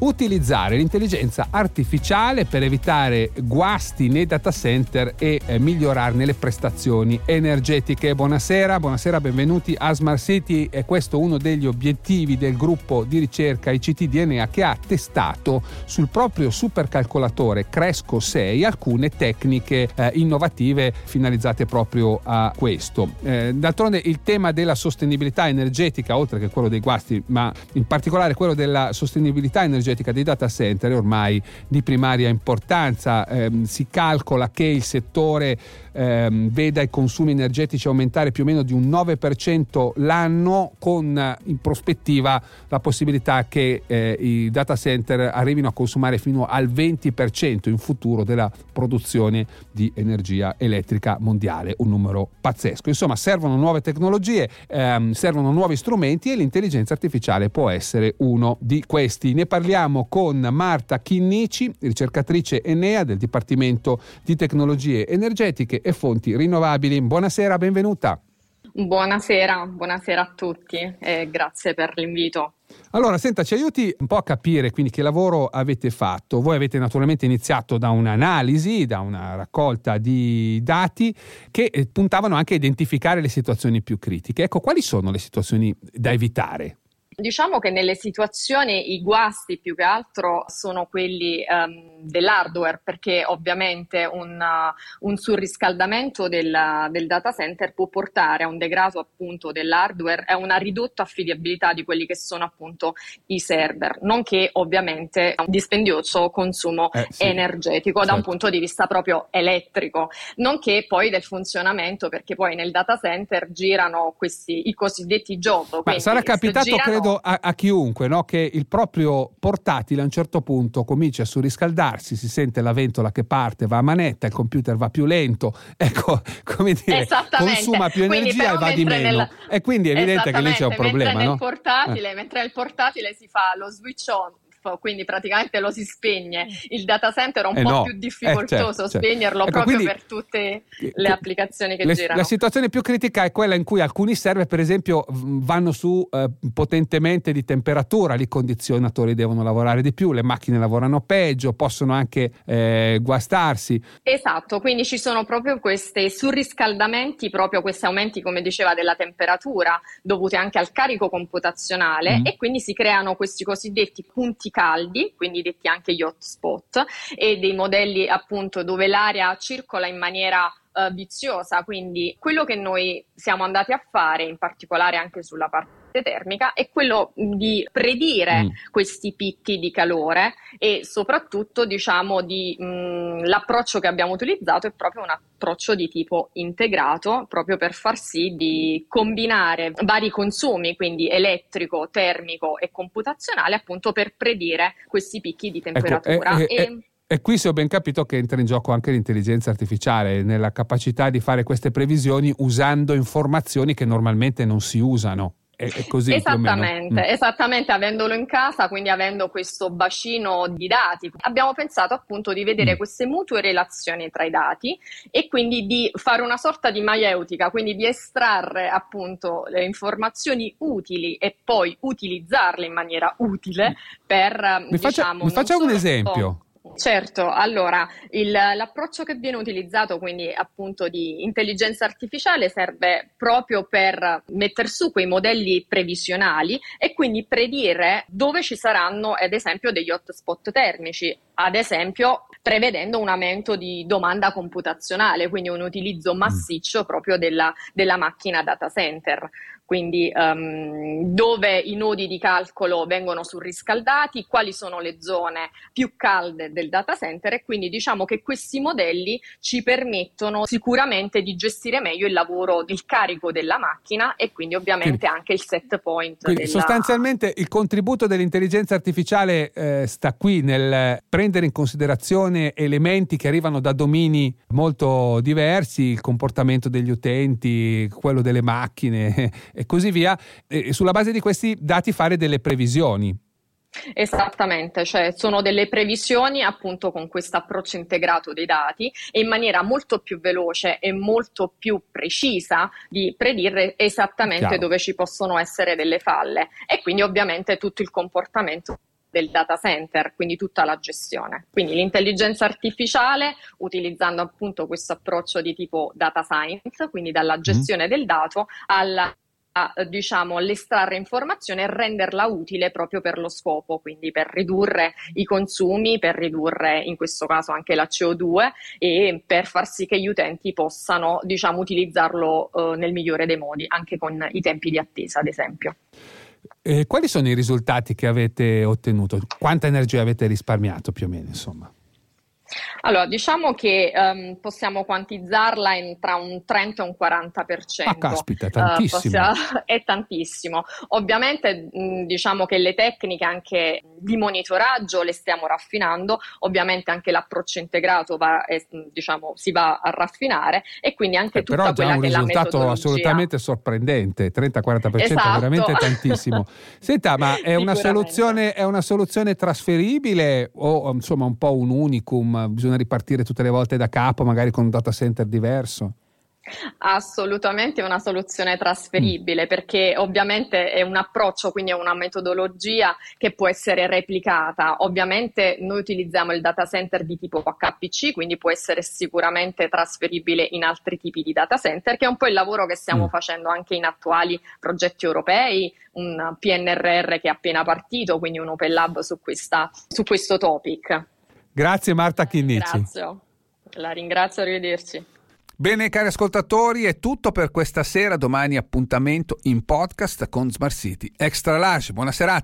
utilizzare l'intelligenza artificiale per evitare guasti nei data center e eh, migliorarne le prestazioni energetiche. Buonasera, buonasera, benvenuti a Smart City. È questo uno degli obiettivi del gruppo di ricerca ICT DNA che ha testato sul proprio supercalcolatore Cresco 6 alcune tecniche eh, innovative finalizzate proprio a questo. Eh, d'altronde il tema della sostenibilità energetica, oltre che quello dei guasti, ma in particolare quello della sostenibilità energetica, energetica dei data center è ormai di primaria importanza. Eh, si calcola che il settore ehm, veda i consumi energetici aumentare più o meno di un 9% l'anno con in prospettiva la possibilità che eh, i data center arrivino a consumare fino al 20% in futuro della produzione di energia elettrica mondiale, un numero pazzesco. Insomma, servono nuove tecnologie, ehm, servono nuovi strumenti e l'intelligenza artificiale può essere uno di questi. Ne parliamo con Marta Chinnici, ricercatrice Enea del Dipartimento di Tecnologie Energetiche e fonti rinnovabili. Buonasera, benvenuta. Buonasera, buonasera a tutti e grazie per l'invito. Allora, senta, ci aiuti un po' a capire quindi che lavoro avete fatto. Voi avete naturalmente iniziato da un'analisi, da una raccolta di dati che eh, puntavano anche a identificare le situazioni più critiche. Ecco, quali sono le situazioni da evitare? Diciamo che nelle situazioni i guasti più che altro sono quelli um, dell'hardware, perché ovviamente un, uh, un surriscaldamento del, del, data center può portare a un degrado appunto dell'hardware e a una ridotta affidabilità di quelli che sono appunto i server, nonché ovviamente un dispendioso consumo eh, sì. energetico certo. da un certo. punto di vista proprio elettrico, nonché poi del funzionamento, perché poi nel data center girano questi i cosiddetti gioco. Sarà capitato, girano... credo chiedo a, a chiunque no, che il proprio portatile a un certo punto comincia a surriscaldarsi, si sente la ventola che parte, va a manetta, il computer va più lento, ecco, come dire, consuma più energia e va di meno. Nel... E quindi è evidente che lì c'è un problema. Mentre, no? portatile, eh. mentre nel portatile si fa lo switch on quindi praticamente lo si spegne. Il data center è un eh po' no. più difficoltoso eh, certo, certo. spegnerlo ecco, proprio per tutte le applicazioni che le, girano. La situazione più critica è quella in cui alcuni server, per esempio, vanno su eh, potentemente di temperatura, i condizionatori devono lavorare di più, le macchine lavorano peggio, possono anche eh, guastarsi. Esatto, quindi ci sono proprio questi surriscaldamenti, proprio questi aumenti, come diceva, della temperatura dovuti anche al carico computazionale mm. e quindi si creano questi cosiddetti punti caldi, quindi detti anche gli hotspot, e dei modelli appunto dove l'aria circola in maniera uh, viziosa. Quindi quello che noi siamo andati a fare, in particolare anche sulla parte termica è quello di predire mm. questi picchi di calore e soprattutto diciamo di mh, l'approccio che abbiamo utilizzato è proprio un approccio di tipo integrato proprio per far sì di combinare vari consumi quindi elettrico, termico e computazionale appunto per predire questi picchi di temperatura ecco, e, e, e... E qui, se ho ben capito, che entra in gioco anche l'intelligenza artificiale, nella capacità di fare queste previsioni usando informazioni che normalmente non si usano è, così. Esattamente, mm. esattamente, avendolo in casa, quindi avendo questo bacino di dati, abbiamo pensato appunto di vedere mm. queste mutue relazioni tra i dati e quindi di fare una sorta di maieutica, quindi di estrarre appunto le informazioni utili e poi utilizzarle in maniera utile per, mi faccia, diciamo, mi faccia un esempio. Certo, allora il, l'approccio che viene utilizzato, quindi appunto di intelligenza artificiale, serve proprio per mettere su quei modelli previsionali e quindi predire dove ci saranno, ad esempio, degli hotspot termici, ad esempio prevedendo un aumento di domanda computazionale, quindi un utilizzo mm. massiccio proprio della, della macchina data center quindi um, dove i nodi di calcolo vengono surriscaldati, quali sono le zone più calde del data center e quindi diciamo che questi modelli ci permettono sicuramente di gestire meglio il lavoro, il carico della macchina e quindi ovviamente quindi, anche il set point. Quindi della... sostanzialmente il contributo dell'intelligenza artificiale eh, sta qui nel prendere in considerazione elementi che arrivano da domini molto diversi, il comportamento degli utenti, quello delle macchine e così via, e sulla base di questi dati fare delle previsioni. Esattamente, cioè sono delle previsioni appunto con questo approccio integrato dei dati e in maniera molto più veloce e molto più precisa di predire esattamente Chiaro. dove ci possono essere delle falle e quindi ovviamente tutto il comportamento del data center, quindi tutta la gestione. Quindi l'intelligenza artificiale utilizzando appunto questo approccio di tipo data science, quindi dalla mm-hmm. gestione mm. del dato alla a, diciamo, l'estrarre informazione e renderla utile proprio per lo scopo, quindi per ridurre i consumi, per ridurre in questo caso anche la CO2 e per far sì che gli utenti possano diciamo, utilizzarlo eh, nel migliore dei modi, anche con i tempi di attesa, ad esempio. E quali sono i risultati che avete ottenuto? Quanta energia avete risparmiato più o meno, insomma? Allora, diciamo che um, possiamo quantizzarla in, tra un 30 e un 40%. Ah, caspita, è tantissimo. Uh, possiamo, è tantissimo. Ovviamente mh, diciamo che le tecniche anche di monitoraggio le stiamo raffinando, ovviamente anche l'approccio integrato va, è, diciamo, si va a raffinare e quindi anche eh, tutta quella che è la. Però è un risultato assolutamente sorprendente, 30-40% esatto. è veramente tantissimo. Senta, ma è una, soluzione, è una soluzione trasferibile o insomma un po' un unicum? Bisogna ripartire tutte le volte da capo, magari con un data center diverso? Assolutamente una soluzione trasferibile mm. perché ovviamente è un approccio, quindi è una metodologia che può essere replicata. Ovviamente noi utilizziamo il data center di tipo HPC, quindi può essere sicuramente trasferibile in altri tipi di data center, che è un po' il lavoro che stiamo mm. facendo anche in attuali progetti europei, un PNRR che è appena partito, quindi un Open Lab su, questa, su questo topic. Grazie Marta Chinnici. Ringrazio. La ringrazio, arrivederci. Bene cari ascoltatori, è tutto per questa sera, domani appuntamento in podcast con Smart City Extra Large. Buona serata.